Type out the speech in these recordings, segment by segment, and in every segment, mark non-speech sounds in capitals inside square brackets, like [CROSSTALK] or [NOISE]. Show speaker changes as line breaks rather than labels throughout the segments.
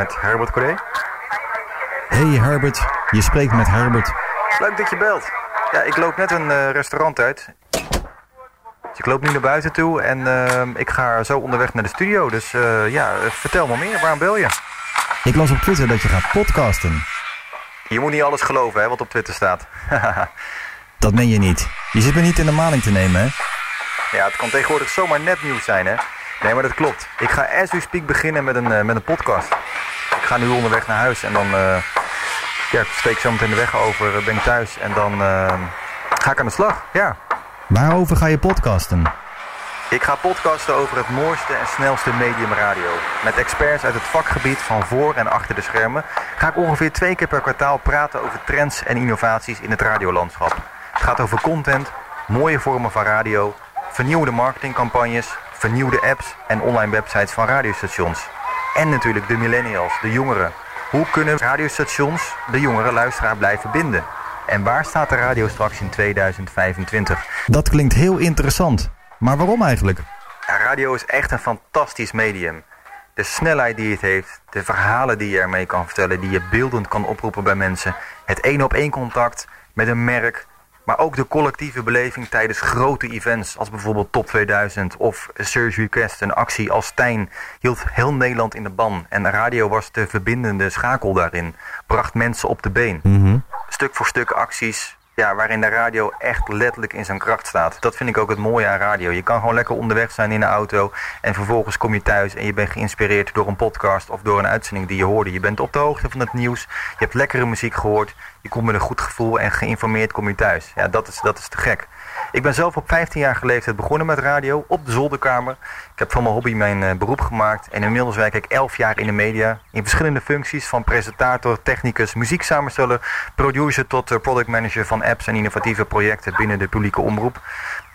met Herbert Corday.
Hey Herbert, je spreekt met Herbert.
Leuk dat je belt. Ja, ik loop net een uh, restaurant uit. Dus ik loop nu naar buiten toe en uh, ik ga zo onderweg naar de studio. Dus uh, ja, vertel me meer. Waarom bel je?
Ik las op Twitter dat je gaat podcasten.
Je moet niet alles geloven, hè, wat op Twitter staat. [LAUGHS]
dat meen je niet. Je zit me niet in de maling te nemen, hè?
Ja, het kan tegenwoordig zomaar nepnieuws zijn, hè? Nee, maar dat klopt. Ik ga as we speak beginnen met een, uh, met een podcast. Ik ga nu onderweg naar huis en dan uh, ja, steek ik zo meteen de weg over, ben ik thuis en dan uh, ga ik aan de slag. Ja.
Waarover ga je podcasten?
Ik ga podcasten over het mooiste en snelste medium radio. Met experts uit het vakgebied van voor en achter de schermen ga ik ongeveer twee keer per kwartaal praten over trends en innovaties in het radiolandschap. Het gaat over content, mooie vormen van radio, vernieuwde marketingcampagnes, vernieuwde apps en online websites van radiostations. En natuurlijk de millennials, de jongeren. Hoe kunnen radiostations de jongere luisteraar blijven binden? En waar staat de radio straks in 2025?
Dat klinkt heel interessant. Maar waarom eigenlijk?
Ja, radio is echt een fantastisch medium. De snelheid die het heeft, de verhalen die je ermee kan vertellen, die je beeldend kan oproepen bij mensen. Het één op één contact met een merk, maar ook de collectieve beleving tijdens grote events als bijvoorbeeld Top 2000 of Surge Request. Een actie als Stijn hield heel Nederland in de ban. En de radio was de verbindende schakel daarin. Bracht mensen op de been.
Mm -hmm.
Stuk voor stuk acties ja, waarin de radio echt letterlijk in zijn kracht staat. Dat vind ik ook het mooie aan radio. Je kan gewoon lekker onderweg zijn in de auto en vervolgens kom je thuis en je bent geïnspireerd door een podcast of door een uitzending die je hoorde. Je bent op de hoogte van het nieuws, je hebt lekkere muziek gehoord, je komt met een goed gevoel en geïnformeerd kom je thuis. Ja, dat is, dat is te gek. Ik ben zelf op 15 jaar leeftijd begonnen met radio op de zolderkamer. Ik heb van mijn hobby mijn uh, beroep gemaakt en inmiddels werk ik 11 jaar in de media. In verschillende functies van presentator, technicus, muzieksamensteller, producer tot uh, product manager van apps en innovatieve projecten binnen de publieke omroep.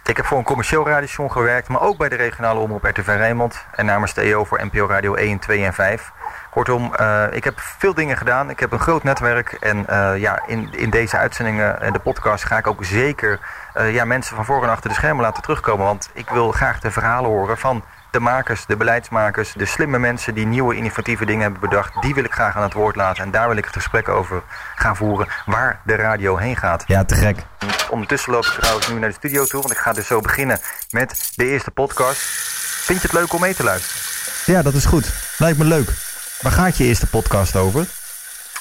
Ik heb voor een commercieel radiostation gewerkt, maar ook bij de regionale omroep RTV Rijnmond en namens de EO voor NPO Radio 1, 2 en 5. Kortom, uh, ik heb veel dingen gedaan. Ik heb een groot netwerk. En ja, in, in deze uitzendingen en de podcast ga ik ook zeker uh, ja, mensen van voor en achter de schermen laten terugkomen. Want ik wil graag de verhalen horen van de makers, de beleidsmakers, de slimme mensen die nieuwe innovatieve dingen hebben bedacht. Die wil ik graag aan het woord laten. En daar wil ik het gesprek over gaan voeren waar de radio heen gaat.
Ja, te gek.
Ondertussen loop ik trouwens nu naar de studio toe. Want ik ga dus zo beginnen met de eerste podcast. Vind je het leuk om mee te luisteren?
Ja, dat is goed. Lijkt me leuk. Waar gaat je eerste podcast over?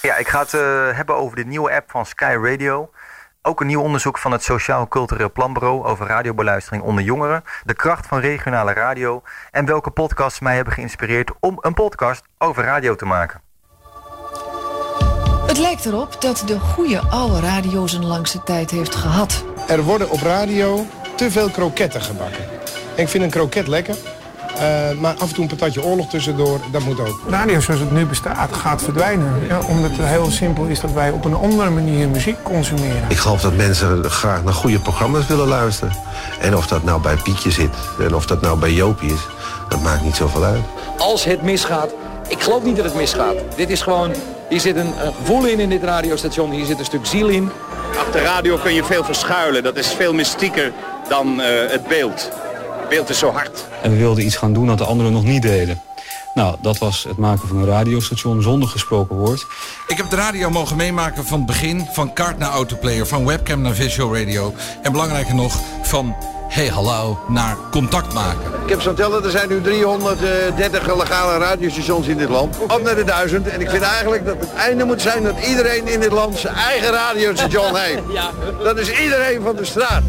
Ja, ik ga het uh, hebben over de nieuwe app van Sky Radio. Ook een nieuw onderzoek van het Sociaal Cultureel Planbureau over radiobeluistering onder jongeren. De kracht van regionale radio. En welke podcasts mij hebben geïnspireerd om een podcast over radio te maken.
Het lijkt erop dat de goede oude radio zijn langste tijd heeft gehad.
Er worden op radio te veel kroketten gebakken. Ik vind een kroket lekker. Uh, maar af en toe een patatje oorlog tussendoor, dat moet ook.
Radio zoals het nu bestaat gaat verdwijnen. Ja, omdat het heel simpel is dat wij op een andere manier muziek consumeren.
Ik geloof dat mensen graag naar goede programma's willen luisteren. En of dat nou bij Pietje zit en of dat nou bij Jopie is, dat maakt niet zoveel uit.
Als het misgaat, ik geloof niet dat het misgaat. Dit is gewoon, hier zit een, een gevoel in in dit radiostation, hier zit een stuk ziel in.
Achter radio kun je veel verschuilen, dat is veel mystieker dan uh, het beeld. Het beeld is zo hard.
En we wilden iets gaan doen dat de anderen nog niet deden. Nou, dat was het maken van een radiostation zonder gesproken woord.
Ik heb de radio mogen meemaken van het begin. Van kaart naar autoplayer, van webcam naar visual radio. En belangrijker nog, van hey hallo naar contact maken.
Ik heb zo'n tellen, er zijn nu 330 legale radiostations in dit land. Op naar de duizend. En ik vind eigenlijk dat het einde moet zijn dat iedereen in dit land zijn eigen radiostation heeft. ja. Dat is iedereen van de straat.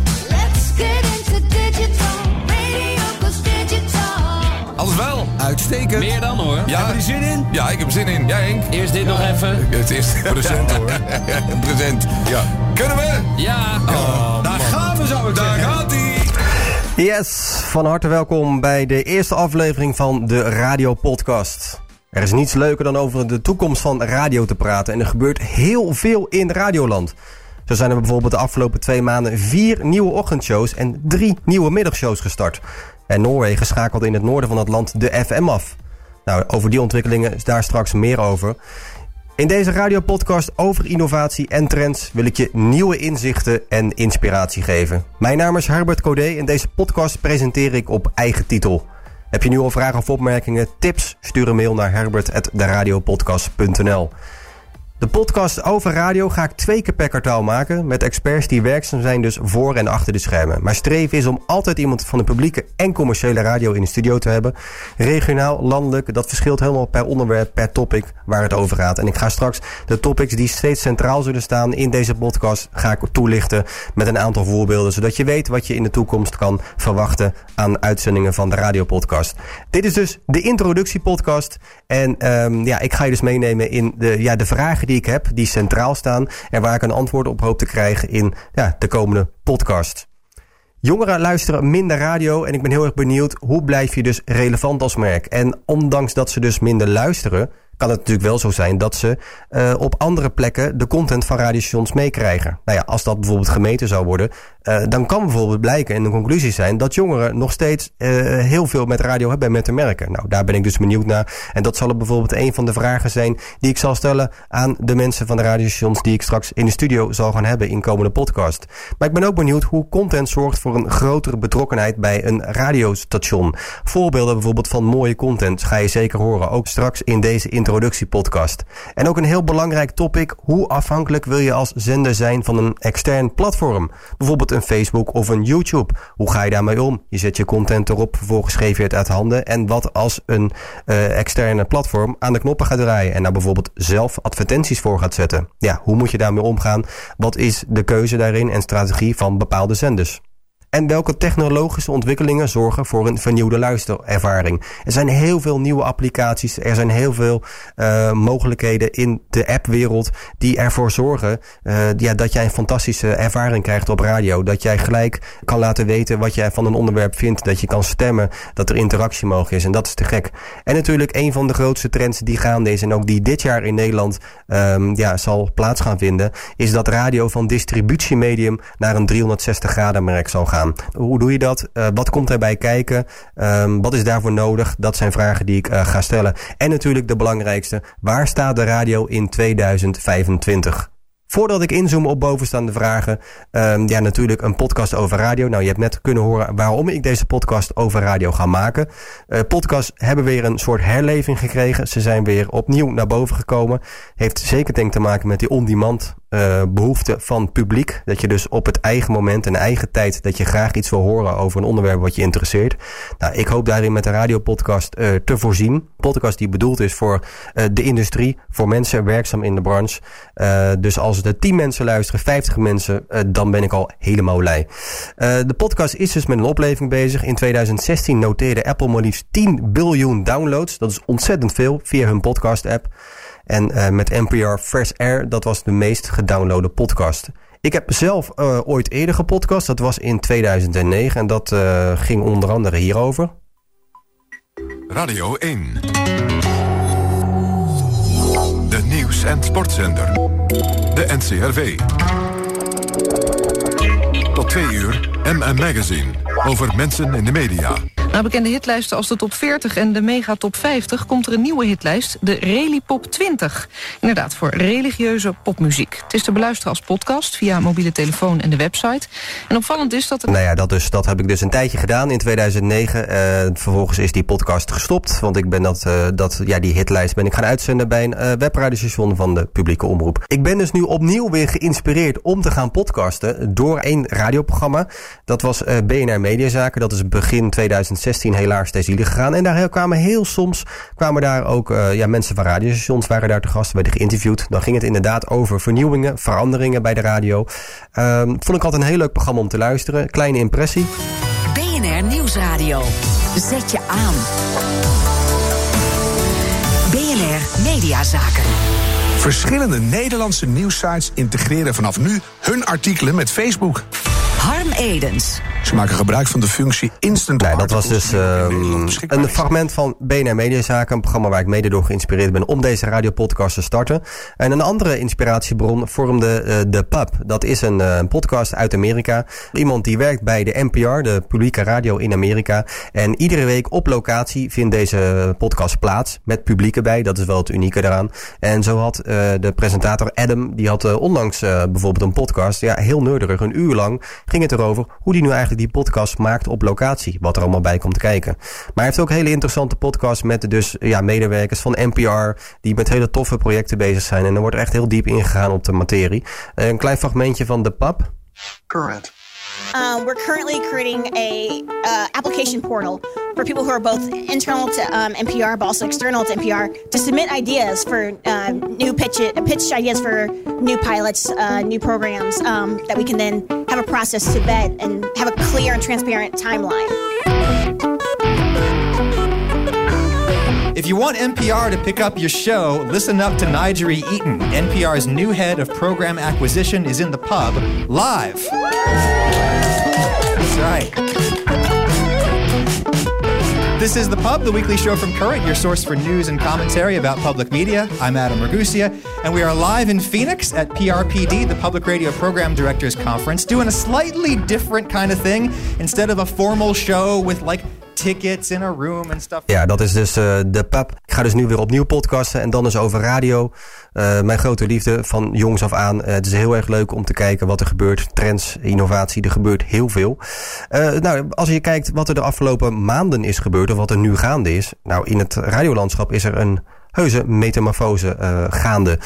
Uitstekend.
Meer dan hoor.
Ja.
Heb je er zin in?
Ja, ik heb zin in. Jij Henk?
Eerst dit nog even. [LAUGHS]
Het is [LAUGHS] present hoor. [LAUGHS] present. Ja. Kunnen we?
Ja.
Oh,
Daar gaan we zo.
Daar gaat hij.
Yes, van harte welkom bij de eerste aflevering van de Radio Podcast. Er is niets leuker dan over de toekomst van radio te praten. En er gebeurt heel veel in Radioland. Zo zijn er bijvoorbeeld de afgelopen twee maanden vier nieuwe ochtendshows en drie nieuwe middagshows gestart. En Noorwegen schakelde in het noorden van het land de FM af. Nou, over die ontwikkelingen is daar straks meer over. In deze radiopodcast over innovatie en trends wil ik je nieuwe inzichten en inspiratie geven. Mijn naam is Herbert Codé en deze podcast presenteer ik op eigen titel. Heb je nu al vragen of opmerkingen, tips? Stuur een mail naar herbert.deradiopodcast.nl de podcast over radio ga ik twee keer per kwartaal maken met experts die werkzaam zijn dus voor en achter de schermen. Mijn streven is om altijd iemand van de publieke en commerciële radio in de studio te hebben. Regionaal, landelijk, dat verschilt helemaal per onderwerp, per topic waar het over gaat. En ik ga straks de topics die steeds centraal zullen staan in deze podcast ga ik toelichten met een aantal voorbeelden, zodat je weet wat je in de toekomst kan verwachten aan uitzendingen van de radiopodcast. Dit is dus de introductiepodcast en um, ja, ik ga je dus meenemen in de, ja, de vragen die ik heb, die centraal staan en waar ik een antwoord op hoop te krijgen in ja, de komende podcast. Jongeren luisteren minder radio en ik ben heel erg benieuwd hoe blijf je dus relevant als merk. En ondanks dat ze dus minder luisteren, kan het natuurlijk wel zo zijn dat ze uh, op andere plekken de content van radiostations meekrijgen. Nou ja, als dat bijvoorbeeld gemeten zou worden, uh, dan kan bijvoorbeeld blijken en de conclusie zijn dat jongeren nog steeds uh, heel veel met radio hebben en met te merken. Nou, daar ben ik dus benieuwd naar. En dat zal bijvoorbeeld een van de vragen zijn die ik zal stellen aan de mensen van de radiostations die ik straks in de studio zal gaan hebben in komende podcast. Maar ik ben ook benieuwd hoe content zorgt voor een grotere betrokkenheid bij een radiostation. Voorbeelden bijvoorbeeld van mooie content ga je zeker horen, ook straks in deze introductiepodcast. En ook een heel belangrijk topic, hoe afhankelijk wil je als zender zijn van een extern platform? Bijvoorbeeld een Facebook of een YouTube. Hoe ga je daarmee om? Je zet je content erop, vervolgens geef je het uit handen. En wat als een uh, externe platform aan de knoppen gaat draaien en daar bijvoorbeeld zelf advertenties voor gaat zetten? Ja, hoe moet je daarmee omgaan? Wat is de keuze daarin en strategie van bepaalde zenders? En welke technologische ontwikkelingen zorgen voor een vernieuwde luisterervaring? Er zijn heel veel nieuwe applicaties. Er zijn heel veel uh, mogelijkheden in de appwereld die ervoor zorgen uh, ja, dat jij een fantastische ervaring krijgt op radio. Dat jij gelijk kan laten weten wat jij van een onderwerp vindt. Dat je kan stemmen, dat er interactie mogelijk is. En dat is te gek. En natuurlijk een van de grootste trends die gaande is en ook die dit jaar in Nederland um, ja, zal plaats gaan vinden, is dat radio van distributiemedium naar een 360 graden merk zal gaan. Hoe doe je dat? Uh, wat komt daarbij kijken? Um, wat is daarvoor nodig? Dat zijn vragen die ik uh, ga stellen. En natuurlijk de belangrijkste. Waar staat de radio in 2025? Voordat ik inzoom op bovenstaande vragen, um, ja, natuurlijk een podcast over radio. Nou, je hebt net kunnen horen waarom ik deze podcast over radio ga maken. Uh, podcasts hebben weer een soort herleving gekregen. Ze zijn weer opnieuw naar boven gekomen. Heeft zeker denk te maken met die on-demand uh, behoefte van publiek. Dat je dus op het eigen moment en eigen tijd dat je graag iets wil horen over een onderwerp wat je interesseert. Nou, ik hoop daarin met de radiopodcast uh, te voorzien. Podcast die bedoeld is voor uh, de industrie, voor mensen werkzaam in de branche. Dus als er 10 mensen luisteren, 50 mensen, dan ben ik al helemaal blij. de podcast is dus met een opleving bezig. In 2016 noteerde Apple maar liefst 10 biljoen downloads. Dat is ontzettend veel via hun podcast app. En uh, met NPR Fresh Air, dat was de meest gedownloade podcast. Ik heb zelf uh, ooit eerder gepodcast, dat was in 2009 en dat uh, ging onder andere hierover.
Radio 1. De nieuws- en sportzender. De NCRV. Tot twee uur MM Magazine. Over mensen in de media.
Na bekende hitlijsten als de top 40 en de mega top 50... komt er een nieuwe hitlijst, de Reli Pop 20. Inderdaad, voor religieuze popmuziek. Het is te beluisteren als podcast via mobiele telefoon en de website. En opvallend is dat... Er...
Nou ja, dat, dus, dat heb ik dus een tijdje gedaan in 2009. Uh, vervolgens is die podcast gestopt. Want ik ben dat, uh, dat, ja, die hitlijst ben ik gaan uitzenden... bij een uh, van de publieke omroep. Ik ben dus nu opnieuw weer geïnspireerd om te gaan podcasten... door één radioprogramma. Dat was BNR Mediazaken. Dat is begin 2016 helaas ter ziele gegaan. En daar kwamen heel soms kwamen daar ook uh, ja, mensen van radiostations waren daar te gast, werden geïnterviewd. Dan ging het inderdaad over vernieuwingen, veranderingen bij de radio. Um, vond ik altijd een heel leuk programma om te luisteren. Kleine impressie.
BNR Nieuwsradio. Zet je aan. BNR Mediazaken.
Verschillende Nederlandse nieuwssites integreren vanaf nu hun artikelen met Facebook.
Harm Edens.
Ze maken gebruik van de functie Instant
nee, Dat was dus um, een fragment van BNR Mediazaken. Een programma waar ik mede door geïnspireerd ben om deze radiopodcast te starten. En een andere inspiratiebron vormde uh, de Pub. Dat is een, uh, een podcast uit Amerika. Iemand die werkt bij de NPR, de publieke radio in Amerika. En iedere week op locatie vindt deze podcast plaats. Met publiek erbij. Dat is wel het unieke daaraan. En zo had uh, de presentator Adam, die had onlangs bijvoorbeeld een podcast. Ja, heel nerderig. Een uur lang ging het erover hoe die nu eigenlijk die podcast maakt op locatie. Wat er allemaal bij komt kijken. Maar hij heeft ook hele interessante podcasts met dus ja, medewerkers van NPR. Die met hele toffe projecten bezig zijn. En er wordt echt heel diep ingegaan op de materie. Uh, een klein fragmentje van de pap.
Current. Um, we're currently creating a uh, application portal for people who are both internal to um, NPR, but also external to NPR, to submit ideas for uh, new pitch it, pitch ideas for new pilots, uh, new programs um, that we can then have a process to vet and have a clear and transparent timeline.
If you want NPR to pick up your show, listen up to Nigerie Eaton. NPR's new head of program acquisition is in the pub live. That's right. This is The Pub, the weekly show from Current, your source for news and commentary about public media. I'm Adam Ragusia, and we are live in Phoenix at PRPD, the Public Radio Program Directors Conference, doing a slightly different kind of thing. Instead of a formal show with like tickets in a room and stuff.
Ja, dat is dus uh, de pub. Ik ga dus nu weer opnieuw podcasten en dan dus over radio. Uh, mijn grote liefde van jongs af aan. Uh, het is heel erg leuk om te kijken wat er gebeurt. Trends, innovatie, er gebeurt heel veel. nou, als je kijkt wat er de afgelopen maanden is gebeurd of wat er nu gaande is. Nou, in het radiolandschap is er een heuse metamorfose gaande.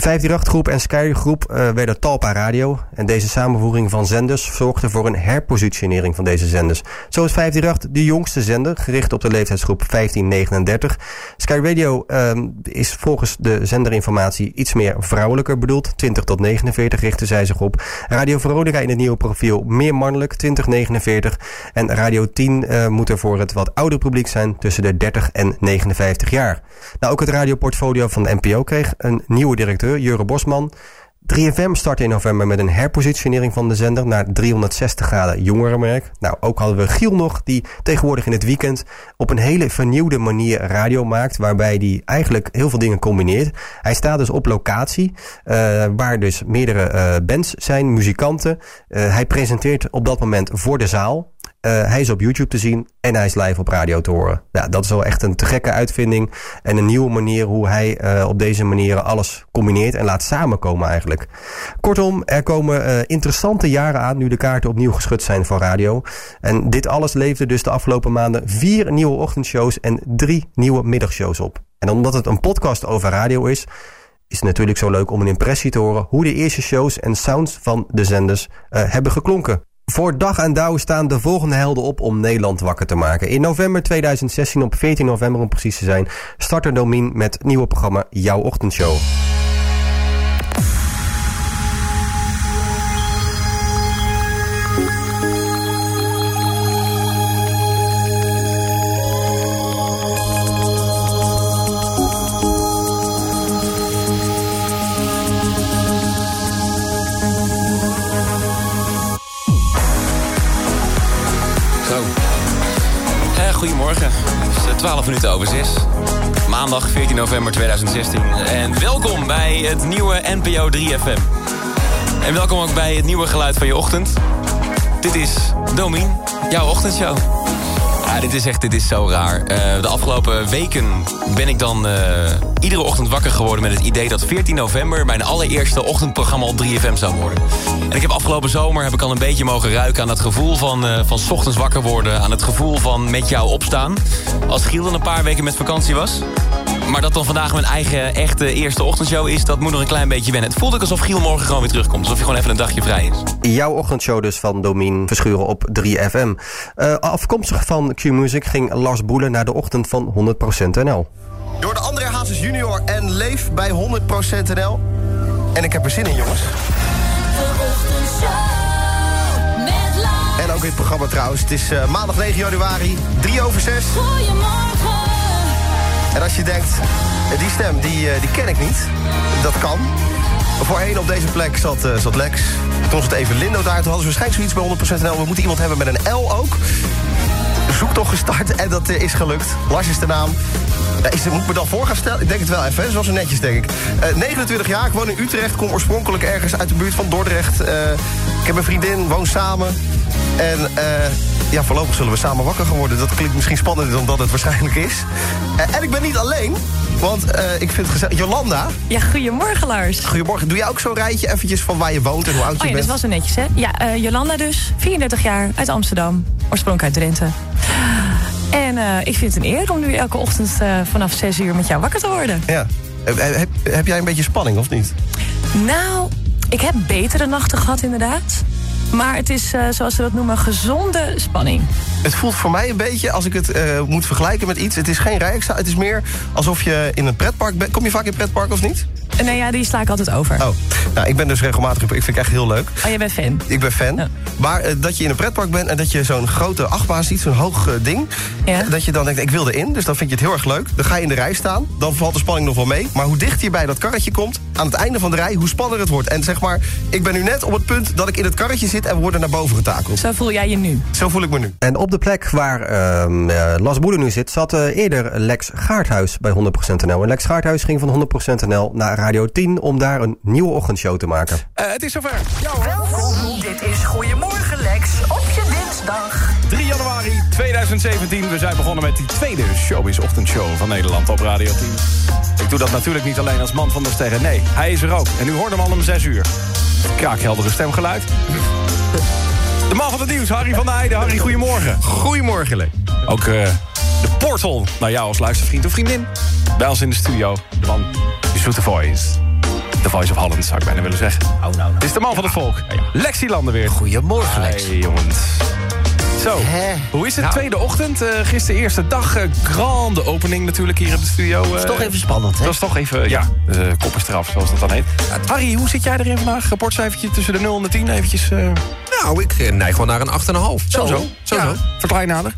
De 538-groep en Sky-groep uh, werden Talpa Radio. En deze samenvoeging van zenders zorgde voor een herpositionering van deze zenders. Zo is 538 de jongste zender, gericht op de leeftijdsgroep 1539. Sky Radio uh, is volgens de zenderinformatie iets meer vrouwelijker bedoeld. 20 tot 49 richten zij zich op. Radio Veronica in het nieuwe profiel meer mannelijk, 2049. En Radio 10 uh, moet er voor het wat oudere publiek zijn, tussen de 30 en 59 jaar. Nou, ook het radioportfolio van de NPO kreeg een nieuwe Jure Bosman. 3FM startte in november met een herpositionering van de zender naar 360 graden jongerenmerk. Nou, ook hadden we Giel nog, die tegenwoordig in het weekend op een hele vernieuwde manier radio maakt, waarbij hij eigenlijk heel veel dingen combineert. Hij staat dus op locatie, uh, waar dus meerdere uh, bands zijn, muzikanten. Uh, hij presenteert op dat moment voor de zaal. Uh, hij is op YouTube te zien en hij is live op radio te horen. Ja, dat is wel echt een te gekke uitvinding. En een nieuwe manier hoe hij uh, op deze manier alles combineert en laat samenkomen eigenlijk. Kortom, er komen uh, interessante jaren aan nu de kaarten opnieuw geschud zijn voor radio. En dit alles leverde dus de afgelopen maanden vier nieuwe ochtendshows en drie nieuwe middagshows op. En omdat het een podcast over radio is, is het natuurlijk zo leuk om een impressie te horen hoe de eerste shows en sounds van de zenders hebben geklonken. Voor dag en dauw staan de volgende helden op om Nederland wakker te maken. In november 2016, op 14 november om precies te zijn, start er Domin met het nieuwe programma Jouw Ochtendshow.
Goedemorgen, het is 12 minuten over 6. Maandag 14 november 2016. En welkom bij het nieuwe NPO 3FM. En welkom ook bij het nieuwe geluid van je ochtend. Dit is Domien, jouw ochtendshow. Ja, dit is echt dit is zo raar. Uh, de afgelopen weken ben ik dan uh, iedere ochtend wakker geworden... met het idee dat 14 november mijn allereerste ochtendprogramma op 3FM zou worden. En ik heb afgelopen zomer heb ik al een beetje mogen ruiken... aan het gevoel van, uh, van ochtends wakker worden. Aan het gevoel van met jou opstaan. Als Giel dan een paar weken met vakantie was. Maar dat dan vandaag mijn eigen echte eerste ochtendshow is... dat moet nog een klein beetje wennen. Het voelt ook alsof Giel morgen gewoon weer terugkomt. Alsof je gewoon even een dagje vrij is.
Jouw ochtendshow dus van Domien Verschuren op 3FM. Uh, afkomstig van Q-Music ging Lars Boelen naar de ochtend van 100% NL.
Door de André Hazes junior en Leef bij 100% NL. En ik heb er zin in, jongens. En ook in het programma trouwens. Het is uh, maandag 9 januari, 3 over 6.
Goedemorgen.
En als je denkt, die stem, die, uh, die ken ik niet. Dat kan. Voorheen op deze plek zat, uh, zat Lex. Toen was het even Lindo daar. Toen hadden ze waarschijnlijk zoiets bij 100% NL. We moeten iemand hebben met een L ook. Zoektocht gestart en dat is gelukt. Lars is de naam. Is, moet ik me dan voor gaan stellen? Ik denk het wel even, hè? zoals zo netjes denk ik. Uh, 29 jaar, ik woon in Utrecht. Kom oorspronkelijk ergens uit de buurt van Dordrecht. ik heb een vriendin, woon samen. En ja, voorlopig zullen we samen wakker geworden. Dat klinkt misschien spannender dan dat het waarschijnlijk is. en ik ben niet alleen. Want eh, ik vind het gezellig. Jolanda,
Ja, goedemorgen Lars.
goedemorgen. Doe jij ook zo'n rijtje eventjes van waar je woont en hoe oud je
Oh ja, dat
bent?
was zo netjes, hè? Ja, eh, Jolanda dus, 34 jaar, uit Amsterdam. Oorspronkelijk uit Drenthe. En eh, ik vind het een eer om nu elke ochtend eh, vanaf 6 uur met jou wakker te worden.
Ja. Eh, Heb, heb jij een beetje spanning of niet?
Nou, ik heb betere nachten gehad inderdaad. Maar het is, eh, zoals ze dat noemen, gezonde spanning.
Het voelt voor mij een beetje, als ik het eh, moet vergelijken met iets... het is geen rijexamen, het is meer alsof je in een pretpark bent. Kom je vaak in pretpark of niet?
En nou ja, die sla ik altijd over.
Oh, nou, ik ben dus regelmatig... Ik vind het echt heel leuk.
Oh, jij bent fan?
Ik ben fan. Maar eh, dat je in een pretpark bent en dat je zo'n grote achtbaan ziet, zo'n hoog eh, ding. Dat je dan denkt, ik wil erin, dus dan vind je het heel erg leuk. Dan ga je in de rij staan, dan valt de spanning nog wel mee. Maar hoe dichter je bij dat karretje komt, aan het einde van de rij, hoe spannender het wordt. En zeg maar, ik ben nu net op het punt dat ik in het karretje zit en we worden naar boven getakeld.
Zo voel jij je nu?
Zo voel ik me nu.
En op de plek waar ehm, eh, Las Boeder nu zit, zat eh, eerder Lex Gaarthuis bij 100% NL. En Lex Gaarthuis ging van 100% NL naar Radio 10 om daar een nieuwe ochtendshow te maken.
Eh, het is zover.
Welkom, dit is Goedemorgen Lex op je dinsdag.
3 januari 2017. We zijn begonnen met die tweede Showbiz Ochtendshow van Nederland op Radio 10. Ik doe dat natuurlijk niet alleen als man van de sterren. Nee, hij is er ook. En u hoort hem al om 6 uur. Kraakheldere stemgeluid. De man van het nieuws, Harry van der Heijden. Harry, goedemorgen.
Goedemorgen, Lee.
Ook eh, de portal naar jou als luistervriend of vriendin. Bij ons in de studio van The Zoete Voice. The Voice of Holland, zou ik bijna willen zeggen.
Oh, nou,
Dit is de man van het volk. Lexi Landen weer.
Goedemorgen, Lex.
Hey, jongens. Zo, hoe is het?
Nou.
Tweede ochtend, eh gisteren eerste dag. eh, grande opening natuurlijk hier in de studio.
Dat is toch even spannend, hè?
Dat is toch even, ja, de kop is eraf, zoals dat dan heet. Harry, hoe zit jij erin vandaag? Rapportcijfertje tussen de 0 en de 10, eventjes... eh,
Nou, ik eh, neig gewoon naar een 8,5.
Zo, zo, zo,
Ja.
zo. Verklaar nader.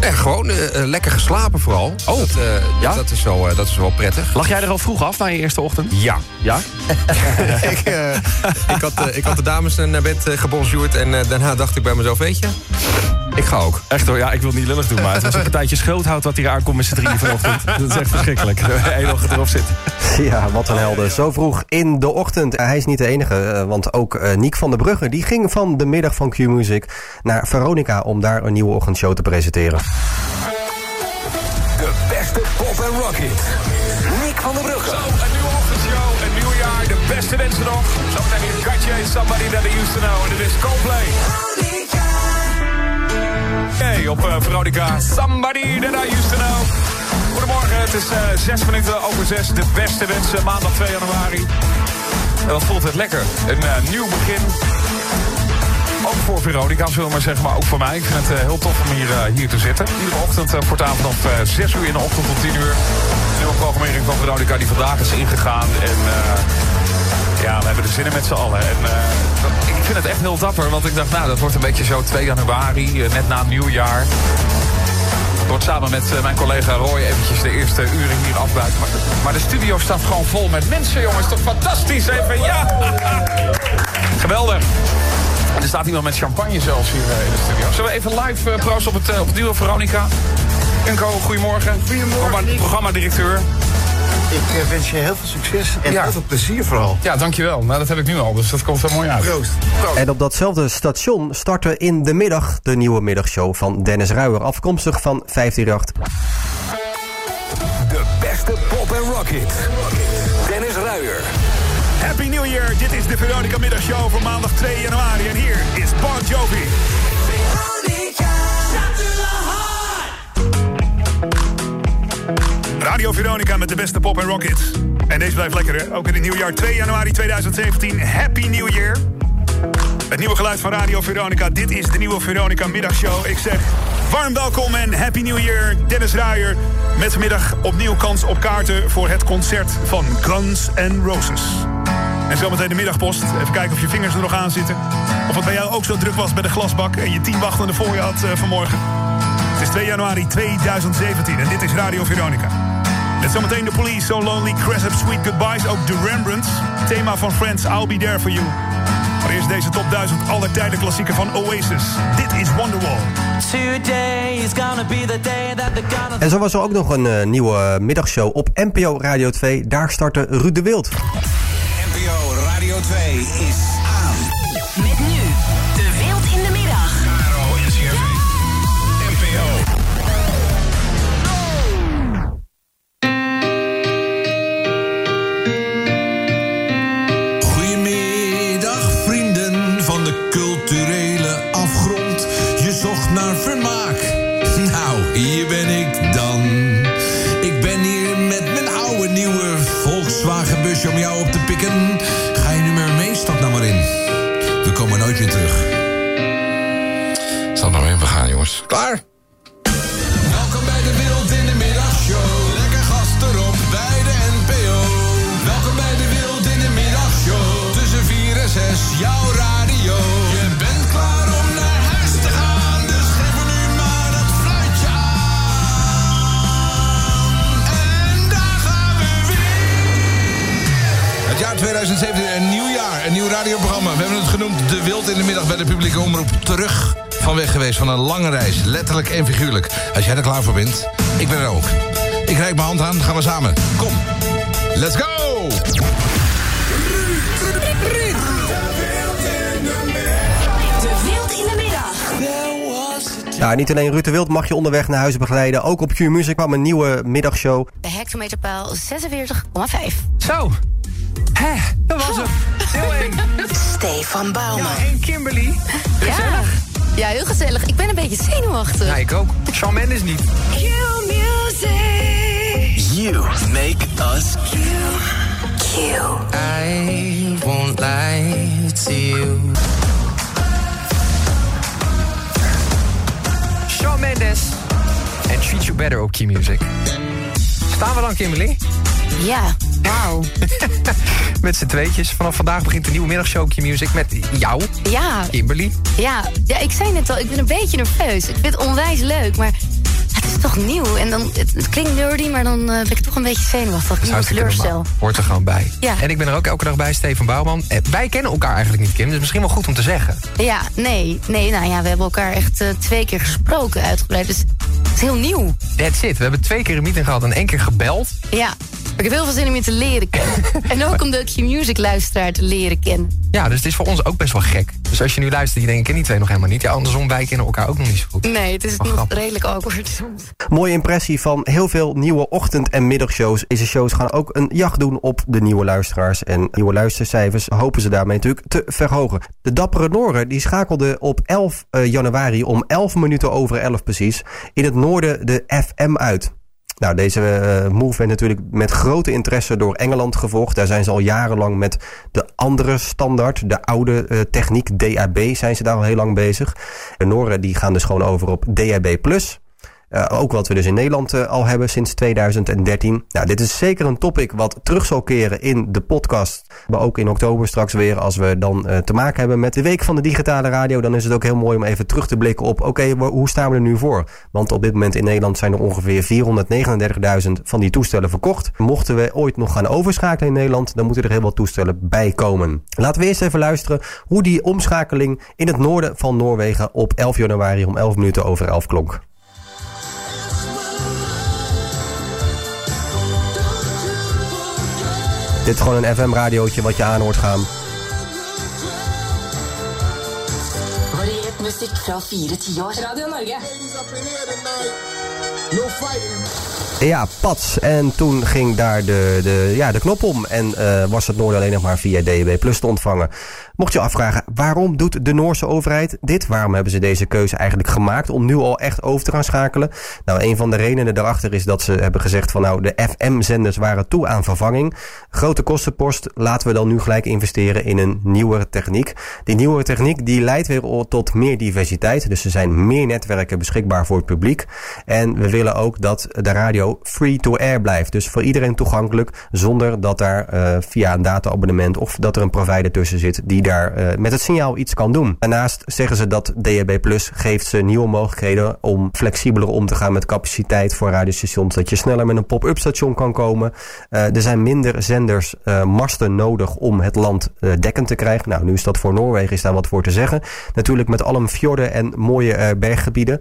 Echt gewoon eh, eh, lekker geslapen vooral.
Oh,
dat, eh,
ja?
dat, is wel, eh, dat is wel prettig.
Lag jij er al vroeg af na je eerste ochtend?
Ja.
Ja? [LAUGHS]
ik, eh, ik, had, eh, ik had de dames naar bed uh, gebonjourd en eh, daarna dacht ik bij mezelf, weet je, ik ga ook.
Echt hoor, ja, ik wil het niet lullig doen, maar het was een partijtje schroothout wat hier aankomt met z'n drieën vanochtend. Dat is echt verschrikkelijk. [LAUGHS] Eén ochtend erop zit.
Ja, wat een helden. Zo vroeg in de ochtend. Hij is niet de enige, eh, want ook eh, Niek van der Brugge... die ging van de middag van Q-Music naar Veronica... om daar een nieuwe ochtendshow te presenteren.
De beste pop en rock hit. Nick van der Brugge.
Zo, een nieuwe ochtendshow, een nieuw jaar, de beste wensen nog. Zo meteen hier Katje, somebody that I used to know. En dit is Coldplay. Hey, op uh, Veronica, somebody that I used to know. Goedemorgen, het is uh, zes minuten over zes. De beste wensen, maandag 2 januari. En wat voelt het lekker. Een uh, nieuw begin. Ook voor Veronica, zullen we maar zeggen, maar ook voor mij. Ik vind het heel tof om hier, hier te zitten. Iedere ochtend uh, voortaan vanaf 6 uur in de ochtend tot 10 uur. Een nieuwe programmering van Veronica die vandaag is ingegaan. En ja, we hebben er zin in met z'n allen. En ik vind het echt heel dapper, want ik dacht, nou, dat wordt een beetje zo 2 januari, net na nieuwjaar. Ik word samen met mijn collega Roy eventjes de eerste uren hier afbuiten. Maar, maar de studio staat gewoon vol met mensen, jongens. Toch fantastisch, even, ja! [LAUGHS] Geweldig. Er staat iemand met champagne zelfs hier in de studio. Zullen we even live proosten op het, op het duo Veronica? Enco, goedemorgen.
Goedemorgen.
Programma-directeur.
Ik uh, wens je heel veel succes en ja. heel veel plezier vooral.
Ja, dankjewel. Nou, dat heb ik nu al, dus dat komt er mooi uit.
Proost. Proost.
En op datzelfde station startte in de middag de nieuwe middagshow van Dennis Ruijer, afkomstig van 538.
De beste pop en rock hit. Dennis Ruijer.
Happy New Year, dit is de Veronica Middagshow voor maandag 2 januari. En hier is Bon Jovi. Radio Veronica met de beste pop en rock hits. En deze blijft lekker, hè? Ook in het nieuwjaar 2 januari 2017. Happy New Year. Het nieuwe geluid van Radio Veronica. Dit is de nieuwe Veronica Middagshow. Ik zeg warm welkom en Happy New Year. Dennis Ruijer met vanmiddag opnieuw kans op kaarten... voor het concert van Guns N' Roses. En zometeen de middagpost. Even kijken of je vingers er nog aan zitten. Of het bij jou ook zo druk was bij de glasbak... en je tien wachtende voor je had uh, vanmorgen. Het is 2 januari 2017 en dit is Radio Veronica. Met zometeen de Police, So Lonely, Cress Up, Sweet Goodbyes. Ook The Rembrandts. Thema van Friends, I'll Be There For You. Maar eerst deze top 1000 aller tijden klassieker van Oasis. Dit is Wonderwall.
En zo was er ook nog een uh, nieuwe middagshow op NPO Radio 2. Daar startte Ruud de Wild.
NPO Radio 2 is
radioprogramma. We hebben het genoemd De Wild in de Middag bij de publieke omroep. Terug van weg geweest van een lange reis, letterlijk en figuurlijk. Als jij er klaar voor bent, ik ben er ook. Ik reik mijn hand aan, gaan we samen. Kom, let's go!
De Wild in de Middag.
Ja, niet alleen Ruud de Wild mag je onderweg naar huis begeleiden. Ook op Q-Music kwam een nieuwe middagshow.
De hectometerpaal 46,5.
Zo. Hé, dat was hem. Heel eng.
Stefan Bouwman.
Ja, en Kimberly.
Ja. ja, heel gezellig. Ik ben een beetje zenuwachtig.
Ja, ik ook. Shawn Mendes niet.
Q music.
You make us
Q. Q.
I won't lie to you.
Shawn Mendes. En Treat You Better op Key Music. Staan we dan, Kimberly?
Ja, wauw. [LAUGHS]
met z'n tweetjes. Vanaf vandaag begint de nieuwe middagshow Music met jou,
Ja,
Kimberly.
ja, ja, ik zei net al, ik ben een beetje nerveus. Ik vind het onwijs leuk, maar het is toch nieuw. En dan, het, het klinkt nerdy, maar dan eh, ben ik toch een beetje zenuwachtig. Dat ik teleurstel.
Hoort er gewoon bij.
Ja.
En ik ben er ook elke dag bij, Steven Bouwman. Eh, Wij kennen elkaar eigenlijk niet, Kim. Dus misschien wel goed om te zeggen.
Ja, nee, nee, nou ja, we hebben elkaar echt eh, twee keer gesproken uitgebreid. Dus het is heel nieuw.
That's it. We hebben twee keer een meeting gehad en één keer gebeld.
Ja, ik heb heel veel zin om je te leren kennen. [LAUGHS] en ook om de Q-Music luisteraar te leren kennen.
Ja, dus het is voor ons ook best wel gek. Dus als je nu luistert, je denkt, ik ken die twee nog helemaal niet. Ja, andersom, wij kennen elkaar ook nog niet zo goed.
Nee, het is nog
grappig.
redelijk awkward soms.
Mooie impressie van heel veel nieuwe ochtend- en middagshows. Deze shows gaan ook een jacht doen op de nieuwe luisteraars. En nieuwe luistercijfers hopen ze daarmee natuurlijk te verhogen. De dappere Noren die schakelde op 11 eh, januari om 11 minuten over 11 precies in het noorden de FM uit. Nou, deze eh, move werd natuurlijk met grote interesse door Engeland gevolgd. Daar zijn ze al jarenlang met de andere standaard, de oude eh, techniek DAB, zijn ze daar al heel lang bezig. De Noren die gaan dus gewoon over op DAB+. Eh, ook wat we dus in Nederland eh, al hebben sinds 2013. Nou, dit is zeker een topic wat terug zal keren in de podcast. Maar ook in oktober straks weer, als we dan eh, te maken hebben met de Week van de Digitale Radio. Dan is het ook heel mooi om even terug te blikken op, oké, hoe staan we er nu voor? Want op dit moment in Nederland zijn er ongeveer 439.000 van die toestellen verkocht. Mochten we ooit nog gaan overschakelen in Nederland, dan moeten er heel wat toestellen bij komen. Laten we eerst even luisteren hoe die omschakeling in het noorden van Noorwegen op 11 januari om 11 minuten over 11 klonk. Dit is gewoon een FM-radiootje wat je aan hoort gaan.
Variert musikk fra fire tiår. Radio Norge.
Ja, pats. En toen ging daar de, de, ja, de knop om. En eh, was het Noorden alleen nog maar via DAB Plus te ontvangen. Mocht je afvragen, waarom doet de Noorse overheid dit? Waarom hebben ze deze keuze eigenlijk gemaakt om nu al echt over te gaan schakelen? Nou, een van de redenen daarachter is dat ze hebben gezegd van nou, de FM-zenders waren toe aan vervanging. Grote kostenpost, laten we dan nu gelijk investeren in een nieuwere techniek. Die nieuwere techniek die leidt weer tot meer diversiteit. Dus er zijn meer netwerken beschikbaar voor het publiek. En we willen ook dat de radio free to air blijft. Dus voor iedereen toegankelijk, zonder dat daar eh, via een data-abonnement of dat er een provider tussen zit die daar eh, met het signaal iets kan doen. Daarnaast zeggen ze dat DAB Plus geeft ze nieuwe mogelijkheden om flexibeler om te gaan met capaciteit voor radiostations. Dat je sneller met een pop-up station kan komen. Eh, er zijn minder zenders, masten nodig om het land dekkend te krijgen. Nou, nu is dat voor Noorwegen, is daar wat voor te zeggen. Natuurlijk met alle fjorden en mooie berggebieden.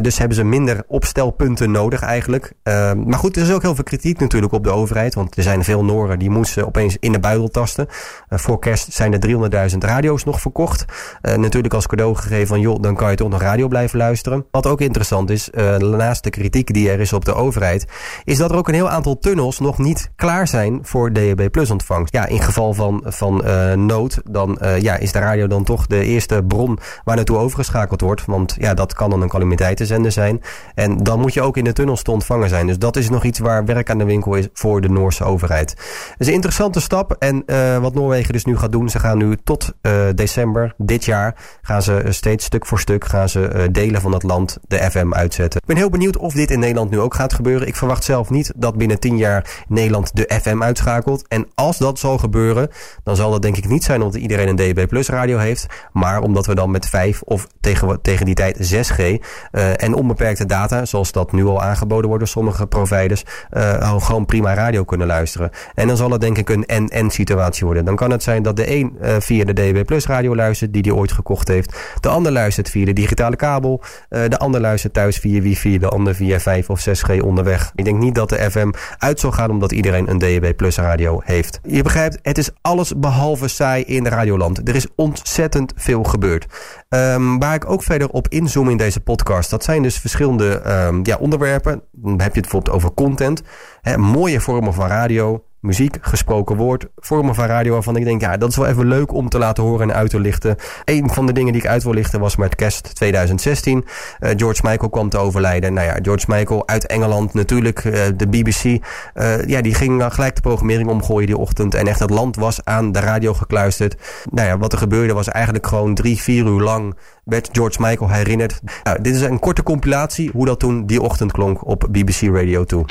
Dus hebben ze minder opstelpunten nodig eigenlijk. Uh, maar goed, er is ook heel veel kritiek natuurlijk op de overheid. Want er zijn veel Noren die moesten opeens in de buidel tasten. Uh, voor kerst zijn er 300.000 radio's nog verkocht. Uh, natuurlijk als cadeau gegeven van joh, dan kan je toch nog radio blijven luisteren. Wat ook interessant is, naast de kritiek die er is op de overheid... is dat er ook een heel aantal tunnels nog niet klaar zijn voor DHB Plus ontvangst. Ja, in geval van, van nood, dan ja, is de radio dan toch de eerste bron waar naartoe overgeschakeld wordt. Want ja, dat kan dan een calamiteitenzender zijn. En dan moet je ook in de tunnels te ontvangen zijn. Dus dat is nog iets waar werk aan de winkel is voor de Noorse overheid. Het is een interessante stap. En uh, wat Noorwegen dus nu gaat doen, ze gaan nu tot uh, december dit jaar, gaan ze steeds stuk voor stuk gaan ze delen van het land de FM uitzetten. Ik ben heel benieuwd of dit in Nederland nu ook gaat gebeuren. Ik verwacht zelf niet dat binnen 10 jaar Nederland de FM uitschakelt. En als dat zal gebeuren, dan zal dat denk ik niet zijn omdat iedereen een DB Plus radio heeft, maar omdat we dan met 5 of tegen, tegen die tijd 6G uh, en onbeperkte data, zoals dat nu al aangeboden wordt door sommige providers, uh, gewoon prima radio kunnen luisteren. En dan zal het denk ik een en-en situatie worden. Dan kan het zijn dat de een uh, via de DB Plus radio luistert, die die ooit gekocht heeft. De ander luistert via de digitale kabel. Uh, de ander luistert thuis via wifi, de ander via 5 of 6G onderweg. Ik denk niet dat de FM uit zal gaan omdat iedereen een DB Plus radio heeft. Je begrijpt, het is alles behalve saai in Radioland. Er is ontzettend veel gebeurd. Um, waar ik ook verder op inzoom in deze podcast, dat zijn dus verschillende um, ja, onderwerpen. Dan heb je het bijvoorbeeld over content. Hè, mooie vormen van radio, muziek, gesproken woord, vormen van radio waarvan ik denk, ja, dat is wel even leuk om te laten horen en uit te lichten. Een van de dingen die ik uit wil lichten was met kerst 2016. Uh, George Michael kwam te overlijden. Nou ja, George Michael uit Engeland natuurlijk, uh, de BBC. Uh, ja, die ging gelijk de programmering omgooien die ochtend. En echt het land was aan de radio gekluisterd. Nou ja, wat er gebeurde was eigenlijk gewoon drie, vier uur lang werd George Michael herinnerd. Nou, dit is een korte compilatie hoe dat toen die ochtend klonk op BBC Radio 2.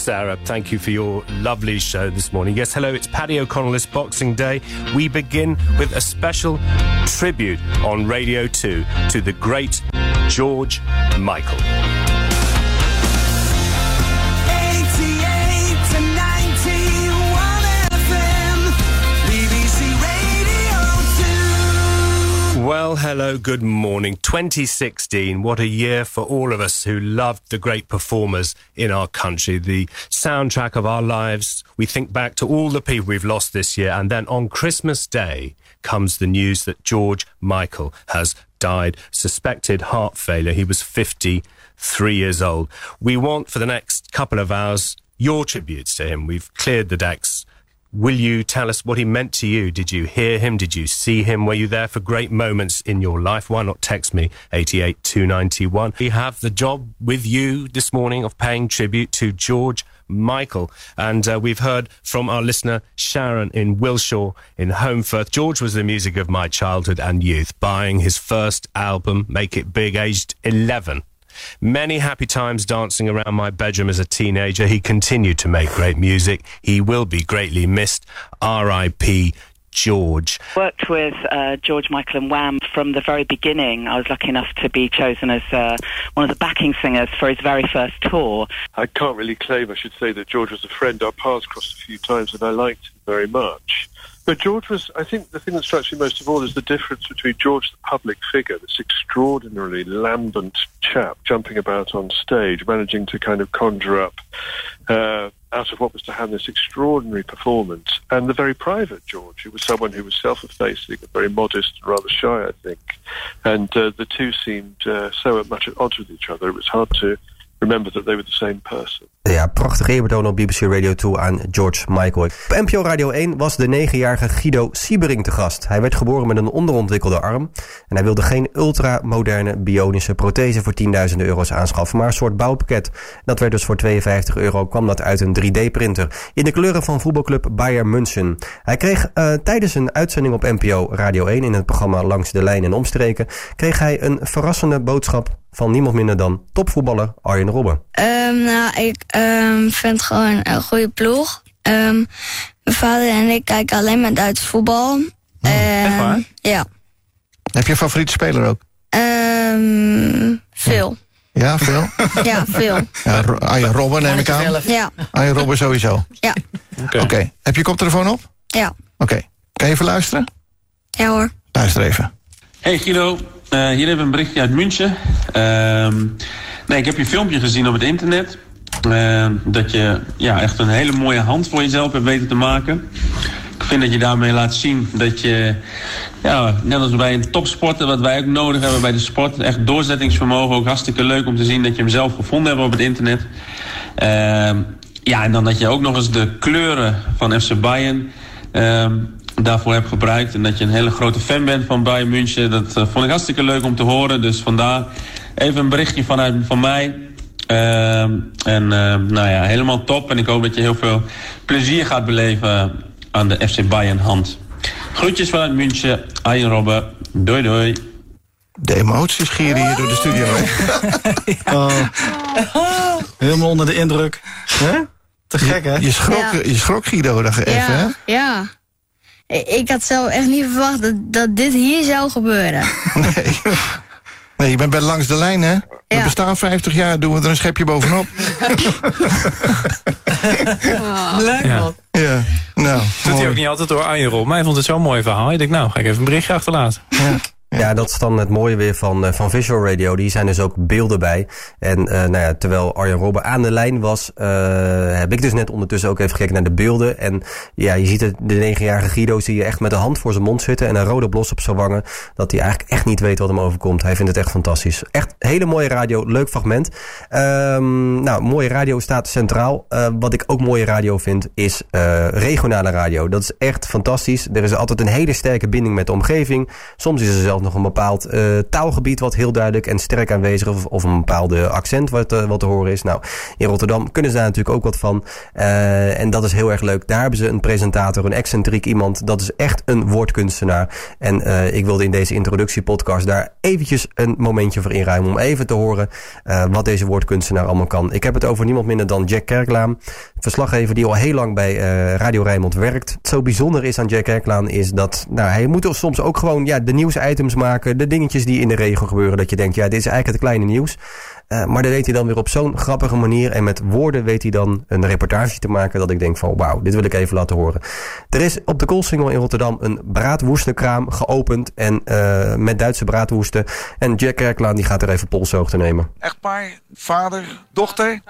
Sarah, thank you for your lovely show this morning. Yes, hello, it's Paddy O'Connell this Boxing Day. We begin with a special tribute on Radio 2 to the great George Michael. Well, hello, good morning. 2016, what a year for all of us who loved the great performers in our country, the soundtrack of our lives. We think back to all the people we've lost this year, and then on Christmas Day comes the news that George Michael has died, suspected heart failure. He was 53 years old. We want, for the next couple of hours, your tributes to him. We've cleared the decks. Will you tell us what he meant to you? Did you hear him? Did you see him? Were you there for great moments in your life? Why not text me 88291? We have the job with you this morning of paying tribute to George Michael. And uh, we've heard from our listener Sharon in Wilshaw in Homefirth. George was the music of my childhood and youth, buying his first album, Make It Big, aged 11. Many happy times dancing around my bedroom as a teenager. He continued to make great music. He will be greatly missed. R.I.P. George.
Worked with uh, George Michael and Wham from the very beginning. I was lucky enough to be chosen as uh, one of the backing singers for his very first tour.
I can't really claim, I should say, that George was a friend. Our paths crossed a few times and I liked him very much. But George was, I think the thing that strikes me most of all is the difference between George, the public figure, this extraordinarily lambent chap jumping about on stage, managing to kind of conjure up uh, out of what was to have this extraordinary performance, and the very private George, who was someone who was self-effacing very modest and rather shy, I think. And uh, the two seemed uh, so much at odds with each other, it was hard to remember that they were the same person.
Ja, prachtig eerbetoon op BBC Radio 2 aan George Michael. Op NPO Radio 1 was de negenjarige Guido Siebering te gast. Hij werd geboren met een onderontwikkelde arm. En hij wilde geen ultramoderne bionische prothese voor tienduizenden euro's aanschaffen, maar een soort bouwpakket. Dat werd dus voor 52 euro, kwam dat uit een 3D-printer. In de kleuren van voetbalclub Bayern München. Hij kreeg uh, tijdens een uitzending op NPO Radio 1 in het programma Langs de Lijn en Omstreken, kreeg hij een verrassende boodschap van niemand minder dan topvoetballer Arjen Robben.
Um, nou, ik um, vind het gewoon een goede ploeg. Um, mijn vader en ik kijken alleen maar Duits voetbal.
Oh, echt waar?
Ja.
Heb je een favoriete speler ook?
veel.
Ja, veel? [LAUGHS]
ja, veel.
Ja, Arjen Robben neem ik aan.
Ja.
Arjen Robben sowieso?
Ja.
Oké. Okay. Heb je koptelefoon op?
Ja.
Oké. Okay. Kan je even luisteren?
Ja hoor.
Luister even.
Hey Guido, Eh, hier hebben we een berichtje uit München. Ehm, nee, ik heb je filmpje gezien op het internet. Ehm, dat je ja, echt een hele mooie hand voor jezelf hebt weten te maken. Ik vind dat je daarmee laat zien dat je, ja, net als bij een topsporter, wat wij ook nodig hebben bij de sport, echt doorzettingsvermogen. Ook hartstikke leuk om te zien dat je hem zelf gevonden hebt op het internet. Ehm, ja, en dan dat je ook nog eens de kleuren van FC Bayern ehm, daarvoor hebt gebruikt. En dat je een hele grote fan bent van Bayern München. Dat eh, vond ik hartstikke leuk om te horen. Dus vandaar even een berichtje vanuit, van mij. Ehm, en ehm, nou ja, helemaal top. En ik hoop dat je heel veel plezier gaat beleven aan de FC Bayern hand. Groetjes vanuit München. Arjen Robben. Doei doei.
De emoties gieren hier door de studio. hè? [LAUGHS]
Oh. Helemaal onder de indruk.
Hè?
Te gek, hè?
Je, je schrok,
Ja.
je schrok Guido even, hè?
Ja, ik had zelf echt niet verwacht dat, dat dit hier zou gebeuren. [LAUGHS]
Nee, je bent bij Langs de Lijn, hè? We bestaan 50 jaar, doen we er een schepje bovenop. [LAUGHS]
Leuk,
Ja.
man.
Ja, nou.
Doet hij ook niet altijd door Arjen Rob. Maar hij vond het zo'n mooi verhaal. Ik denk, nou, ga ik even een berichtje achterlaten.
Ja, dat is dan het mooie weer van, eh, van Visual Radio. Die zijn dus ook beelden bij. En eh, nou ja, terwijl Arjen Robben aan de lijn was, eh, heb ik dus net ondertussen ook even gekeken naar de beelden. En ja, je ziet het, de negenjarige Guido zie je echt met de hand voor zijn mond zitten en een rode blos op zijn wangen. Dat hij eigenlijk echt niet weet wat hem overkomt. Hij vindt het echt fantastisch. Echt hele mooie radio, leuk fragment. Ehm, nou, mooie radio staat centraal. Wat ik ook mooie radio vind, is regionale radio. Dat is echt fantastisch. Er is altijd een hele sterke binding met de omgeving. Soms is er zelfs nog een bepaald eh, taalgebied wat heel duidelijk en sterk aanwezig is. Of, of een bepaalde accent wat, eh, wat te horen is. Nou, in Rotterdam kunnen ze daar natuurlijk ook wat van. Eh, en dat is heel erg leuk. Daar hebben ze een presentator, een excentriek iemand. Dat is echt een woordkunstenaar. En ik wilde in deze introductiepodcast daar eventjes een momentje voor inruimen. Om even te horen wat deze woordkunstenaar allemaal kan. Ik heb het over niemand minder dan Jack Kerklaan. Verslaggever die al heel lang bij Radio Rijnmond werkt. Het zo bijzonder is aan Jack Kerklaan is dat nou, hij moet soms ook gewoon ja, de nieuwsitems maken. De dingetjes die in de regio gebeuren. Dat je denkt, ja, dit is eigenlijk het kleine nieuws. Eh, maar dat weet hij dan weer op zo'n grappige manier. En met woorden weet hij dan een reportage te maken. Dat ik denk van wauw, dit wil ik even laten horen. Er is op de Koolsingel in Rotterdam een braadwoestenkraam geopend. En eh, met Duitse braadwoesten. En Jack Kerklaan die gaat er even polshoogte nemen.
Echtpaar, vader, dochter.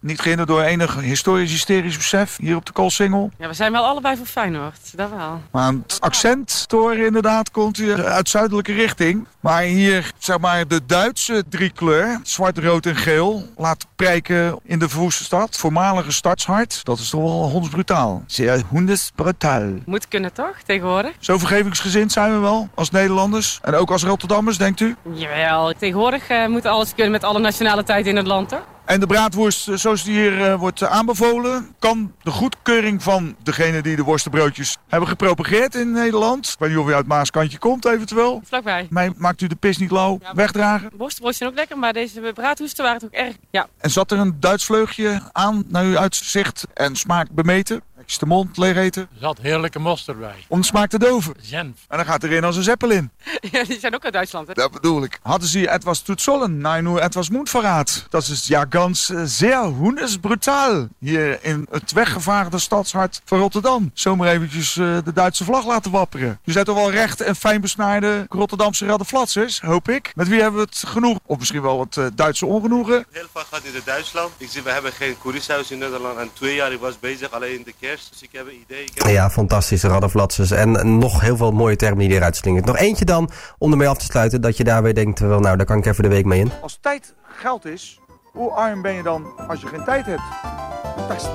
Niet gehinderd door enig historisch hysterisch besef hier op de Koolsingel.
Ja, we zijn wel allebei voor Feyenoord, dat wel.
Maar het accent te horen inderdaad komt hier uit zuidelijke richting. Maar hier, zeg maar, de Duitse driekleur, zwart, rood en geel, laat prijken in de verwoeste stad. Voormalige stadshart, dat is toch wel hondsbrutaal. Zeer hondsbrutaal.
Moet kunnen toch, tegenwoordig?
Zo vergevingsgezind zijn we wel, als Nederlanders. En ook als Rotterdammers, denkt u?
Jawel, tegenwoordig eh, moet alles kunnen met alle nationaliteiten in het land, toch?
En de braadworst, eh, zoals die hier eh, wordt eh, aanbevolen, kan de goedkeuring van degene die de worstenbroodjes hebben gepropageerd in Nederland. Ik weet niet of u uit Maaskantje komt eventueel.
Vlakbij.
Mij maakt u de pis niet lauw. Wegdragen.
Worstenbroodjes zijn ook lekker, maar deze braadhoesten waren toch erg... Ja,
En zat er een Duits vleugje aan naar uw uitzicht en smaak bemeten? Is de mond leeg eten?
Er zat heerlijke mosterd bij.
Om de smaak te doven.
Zenf.
En dan gaat erin als een zeppelin. [LAUGHS]
Ja, die zijn ook uit Duitsland, hè?
Dat bedoel ik. Hadden ze etwas zu zollen? Nein, nur etwas Mundverrat. Dat is ja ganz eh, zeer hundesbrutaal. Hier in het weggevaarde stadshart van Rotterdam. Zomaar eventjes eh, de Duitse vlag laten wapperen. U zijn toch wel recht en fijn besnaarde Rotterdamse raddenflatsers, hoop ik. Met wie hebben we het genoeg? Of misschien wel wat eh, Duitse ongenoegen?
Heel vaak gaat in Duitsland. Ik zie, we hebben geen koerieshuis in Nederland. En twee jaar ik was bezig alleen in de kerst. Dus ik heb een idee. Ik heb...
Ja, fantastische raddenflatsers. En nog heel veel mooie termen die eruit slingert. Nog eentje dan, om ermee af te sluiten. Dat je daar weer denkt, wel, nou, daar kan ik even de week mee in.
Als tijd geld is, hoe arm ben je dan als je geen tijd hebt? Dat is-.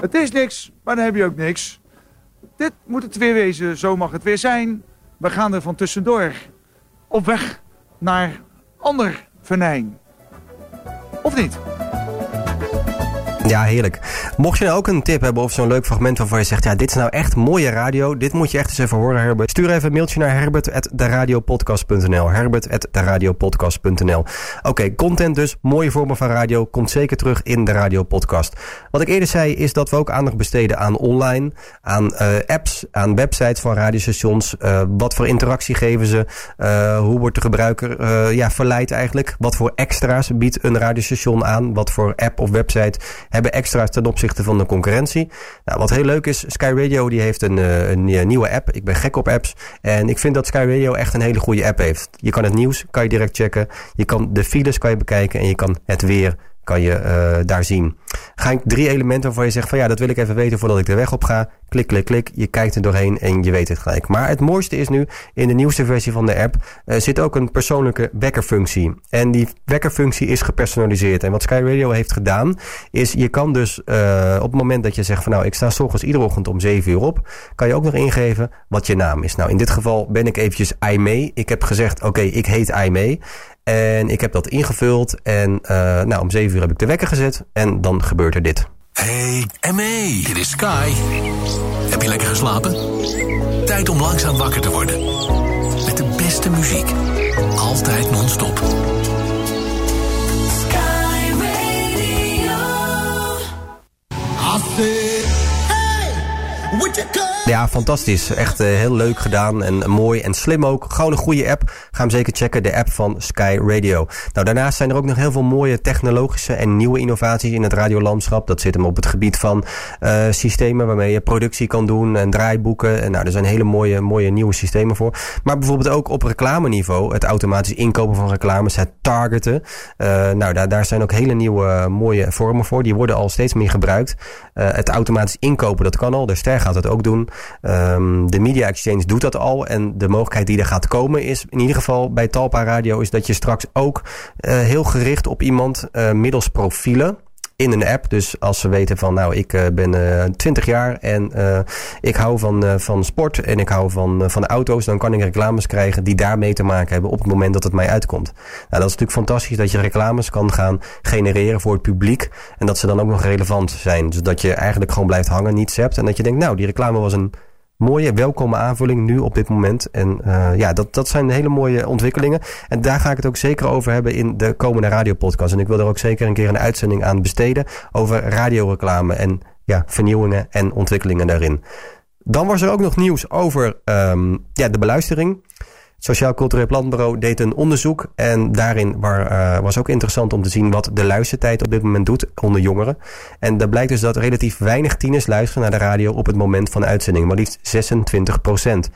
Het is niks, maar dan heb je ook niks. Dit moet het weer wezen, zo mag het weer zijn. We gaan er van tussendoor op weg naar ander venijn. Of niet?
Ja, heerlijk. Mocht je nou ook een tip hebben of zo'n leuk fragment waarvan je zegt... ja, dit is nou echt mooie radio. Dit moet je echt eens even horen, Herbert. Stuur even een mailtje naar herbert.deradiopodcast.nl herbert.deradiopodcast.nl Oké, content dus. Mooie vormen van radio. Komt zeker terug in de radiopodcast. Wat ik eerder zei is dat we ook aandacht besteden aan online. Aan eh, apps, aan websites van radiostations. Eh, wat voor interactie geven ze? Eh, hoe wordt de gebruiker ja, verleid eigenlijk? Wat voor extra's biedt een radiostation aan? Wat voor app of website hebben extra's ten opzichte van de concurrentie. Nou, wat heel leuk is, Sky Radio die heeft een, eh, een eh, nieuwe app. Ik ben gek op apps. En ik vind dat Sky Radio echt een hele goede app heeft. Je kan het nieuws kan je direct checken. Je kan de files kan je bekijken en je kan het weer kan je uh, daar zien. Ga ik drie elementen waarvan je zegt van ja, dat wil ik even weten voordat ik de weg op ga. Klik, klik, klik. Je kijkt er doorheen en je weet het gelijk. Maar het mooiste is nu, in de nieuwste versie van de app uh, zit ook een persoonlijke wekkerfunctie. En die wekkerfunctie is gepersonaliseerd. En wat Sky Radio heeft gedaan, is je kan dus uh, op het moment dat je zegt van nou, ik sta s iedere ochtend om 7 uur op, kan je ook nog ingeven wat je naam is. Nou, in dit geval ben ik eventjes Aimee. Ik heb gezegd, oké, ik heet Aimee. En ik heb dat ingevuld. En uh, nou, om 7 uur heb ik de wekker gezet. En dan gebeurt er dit.
Hey, ME, dit is Sky. Heb je lekker geslapen? Tijd om langzaam wakker te worden. Met de beste muziek. Altijd non-stop.
Sky Radio. I said, hey, would you come?
Ja, fantastisch. Echt uh, heel leuk gedaan en mooi en slim ook. Gewoon een goede app. Ga hem zeker checken, de app van Sky Radio. Nou, daarnaast zijn er ook nog heel veel mooie technologische en nieuwe innovaties in het radiolandschap. Dat zit hem op het gebied van uh, systemen waarmee je productie kan doen en draaiboeken. En nou, er zijn hele mooie, mooie nieuwe systemen voor. Maar bijvoorbeeld ook op reclameniveau. Het automatisch inkopen van reclames, het targeten. Uh, nou, daar, daar zijn ook hele nieuwe mooie vormen voor. Die worden al steeds meer gebruikt. het automatisch inkopen, dat kan al. De Ster gaat het ook doen. Um, de Media Exchange doet dat al. En de mogelijkheid die er gaat komen is, in ieder geval bij Talpa Radio, is dat je straks ook uh, heel gericht op iemand uh, middels profielen in een app. Dus als ze weten van nou, ik uh, ben uh, 20 jaar en uh, ik hou van, van sport en ik hou van, van auto's, dan kan ik reclames krijgen die daarmee te maken hebben op het moment dat het mij uitkomt. Nou, dat is natuurlijk fantastisch dat je reclames kan gaan genereren voor het publiek en dat ze dan ook nog relevant zijn. Dus dat je eigenlijk gewoon blijft hangen, niets hebt en dat je denkt, nou, die reclame was een mooie, welkome aanvulling nu op dit moment. En uh, ja, dat, dat zijn hele mooie ontwikkelingen. En daar ga ik het ook zeker over hebben in de komende radiopodcast. En ik wil er ook zeker een keer een uitzending aan besteden over radioreclame en ja, vernieuwingen en ontwikkelingen daarin. Dan was er ook nog nieuws over um, ja, de beluistering. Sociaal Cultureel Planbureau deed een onderzoek. En daarin war, uh, was ook interessant om te zien wat de luistertijd op dit moment doet onder jongeren. En daar blijkt dus dat relatief weinig tieners luisteren naar de radio op het moment van uitzending. Maar liefst 26 procent.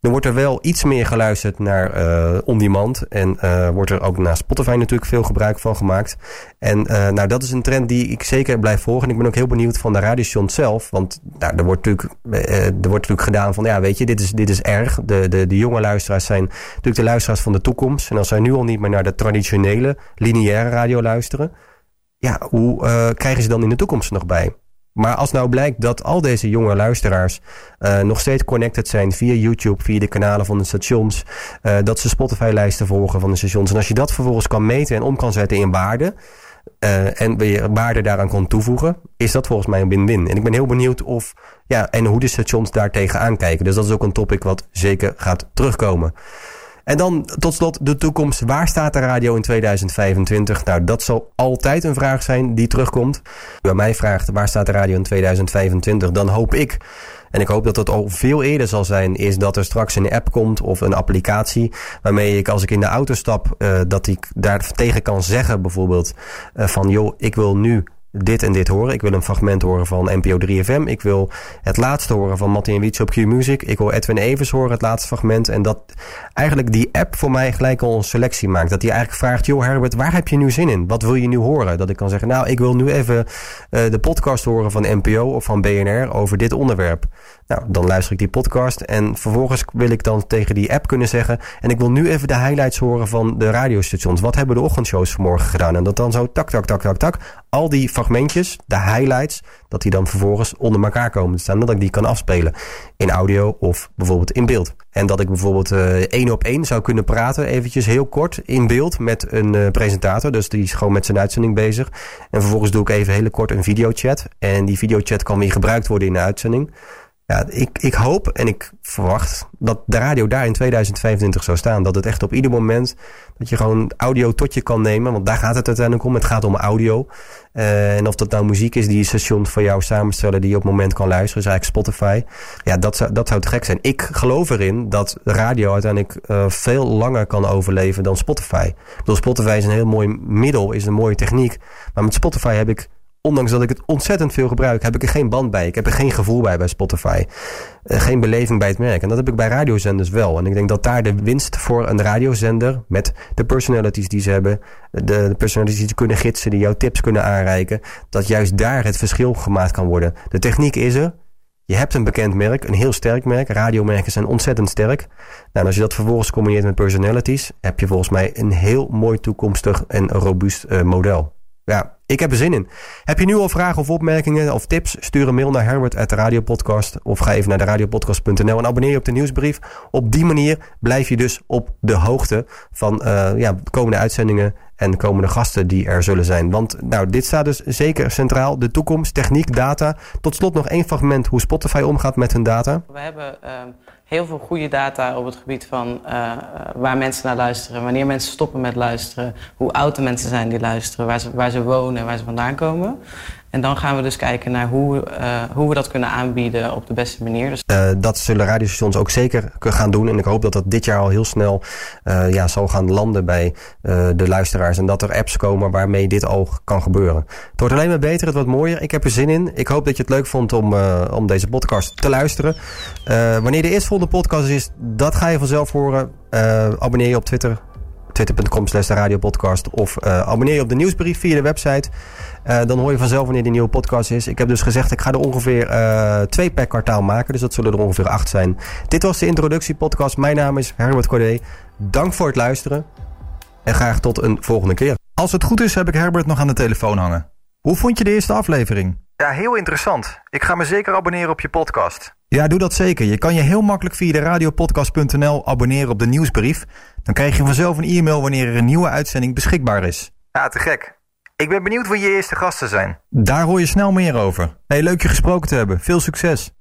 Dan wordt er wel iets meer geluisterd naar uh, on-demand. En uh, wordt er ook naar Spotify natuurlijk veel gebruik van gemaakt. En uh, nou, dat is een trend die ik zeker blijf volgen. En ik ben ook heel benieuwd van de radiostation zelf. Want nou, er, wordt natuurlijk, er wordt natuurlijk gedaan van... ja, weet je, dit is, dit is erg. De, de, de jonge luisteraars zijn natuurlijk de luisteraars van de toekomst. En als zij nu al niet meer naar de traditionele, lineaire radio luisteren... ja, hoe krijgen ze dan in de toekomst nog bij? Maar als nou blijkt dat al deze jonge luisteraars uh, nog steeds connected zijn via YouTube, via de kanalen van de stations, uh, dat ze Spotify-lijsten volgen van de stations. En als je dat vervolgens kan meten en om kan zetten in waarde, uh, en weer waarde daaraan kan toevoegen, is dat volgens mij een win-win. En ik ben heel benieuwd of, ja, en hoe de stations daar tegenaan kijken. Dus dat is ook een topic wat zeker gaat terugkomen. En dan tot slot de toekomst. Waar staat de radio in 2025? Nou, dat zal altijd een vraag zijn die terugkomt. Bij mij vraagt waar staat de radio in 2025? Dan hoop ik, en ik hoop dat dat al veel eerder zal zijn, is dat er straks een app komt of een applicatie. Waarmee ik als ik in de auto stap, uh, dat ik daar tegen kan zeggen bijvoorbeeld uh, van joh, ik wil nu dit en dit horen. Ik wil een fragment horen van NPO 3FM. Ik wil het laatste horen van Mattie en Wietse op Q-Music. Ik wil Edwin Evers horen, het laatste fragment. En dat eigenlijk die app voor mij gelijk al een selectie maakt. Dat die eigenlijk vraagt, joh Herbert, waar heb je nu zin in? Wat wil je nu horen? Dat ik kan zeggen, nou, ik wil nu even uh, de podcast horen van NPO of van BNR over dit onderwerp. Nou, dan luister ik die podcast en vervolgens wil ik dan tegen die app kunnen zeggen... en ik wil nu even de highlights horen van de radiostations. Wat hebben de ochtendshows vanmorgen gedaan? En dat dan zo tak, tak, tak, tak, tak. Al die fragmentjes, de highlights, dat die dan vervolgens onder elkaar komen te staan. Dat ik die kan afspelen in audio of bijvoorbeeld in beeld. En dat ik bijvoorbeeld uh, één op één zou kunnen praten, eventjes heel kort in beeld met een uh, presentator. Dus die is gewoon met zijn uitzending bezig. En vervolgens doe ik even heel kort een videochat. En die videochat kan weer gebruikt worden in de uitzending. Ja, ik, ik hoop en ik verwacht dat de radio daar in 2025 zou staan. Dat het echt op ieder moment dat je gewoon audio tot je kan nemen. Want daar gaat het uiteindelijk om. Het gaat om audio. Uh, en of dat nou muziek is die station voor jou samenstellen die je op het moment kan luisteren. Is eigenlijk Spotify. Ja, dat zou, dat zou te gek zijn. Ik geloof erin dat radio uiteindelijk uh, veel langer kan overleven dan Spotify. Bedoel, Spotify is een heel mooi middel, is een mooie techniek. Maar met Spotify heb ik ondanks dat ik het ontzettend veel gebruik, heb ik er geen band bij. Ik heb er geen gevoel bij bij Spotify. Eh, geen beleving bij het merk. En dat heb ik bij radiozenders wel. En ik denk dat daar de winst voor een radiozender, met de personalities die ze hebben, de, personalities die kunnen gidsen, die jouw tips kunnen aanreiken, dat juist daar het verschil gemaakt kan worden. De techniek is er. Je hebt een bekend merk, een heel sterk merk. Radiomerken zijn ontzettend sterk. Nou, en als je dat vervolgens combineert met personalities, heb je volgens mij een heel mooi toekomstig en robuust eh, model. Ja, ik heb er zin in. Heb je nu al vragen of opmerkingen of tips? Stuur een mail naar Herbert of ga even naar de radiopodcast.nl en abonneer je op de nieuwsbrief. Op die manier blijf je dus op de hoogte van uh, ja, de komende uitzendingen en de komende gasten die er zullen zijn. Want nou, dit staat dus zeker centraal. De toekomst, techniek, data. Tot slot nog één fragment hoe Spotify omgaat met hun data.
We hebben uh, heel veel goede data op het gebied van uh, waar mensen naar luisteren. Wanneer mensen stoppen met luisteren. Hoe oud de mensen zijn die luisteren. Waar ze, waar ze wonen, waar ze vandaan komen. En dan gaan we dus kijken naar hoe, uh, hoe we dat kunnen aanbieden op de beste manier. Dus...
Uh, dat zullen radiostations ook zeker gaan doen. En ik hoop dat dat dit jaar al heel snel uh, ja, zal gaan landen bij de luisteraars. En dat er apps komen waarmee dit al kan gebeuren. Het wordt alleen maar beter, het wordt mooier. Ik heb er zin in. Ik hoop dat je het leuk vond om, om deze podcast te luisteren. wanneer de eerstvolgende podcast is, dat ga je vanzelf horen. abonneer je op Twitter twitter.com slash de radiopodcast. Of uh, abonneer je op de nieuwsbrief via de website. Uh, dan hoor je vanzelf wanneer die nieuwe podcast is. Ik heb dus gezegd, ik ga er ongeveer uh, twee per kwartaal maken. Dus dat zullen er ongeveer acht zijn. Dit was de introductiepodcast. Mijn naam is Herbert Cordé. Dank voor het luisteren. En graag tot een volgende keer.
Als het goed is, heb ik Herbert nog aan de telefoon hangen. Hoe vond je de eerste aflevering?
Ja, heel interessant. Ik ga me zeker abonneren op je podcast.
Ja, doe dat zeker. Je kan je heel makkelijk via de radiopodcast.nl abonneren op de nieuwsbrief. Dan krijg je vanzelf een e-mail wanneer er een nieuwe uitzending beschikbaar is.
Ja, te gek. Ik ben benieuwd wie je eerste gasten zijn.
Daar hoor je snel meer over. Hey, leuk je gesproken te hebben. Veel succes.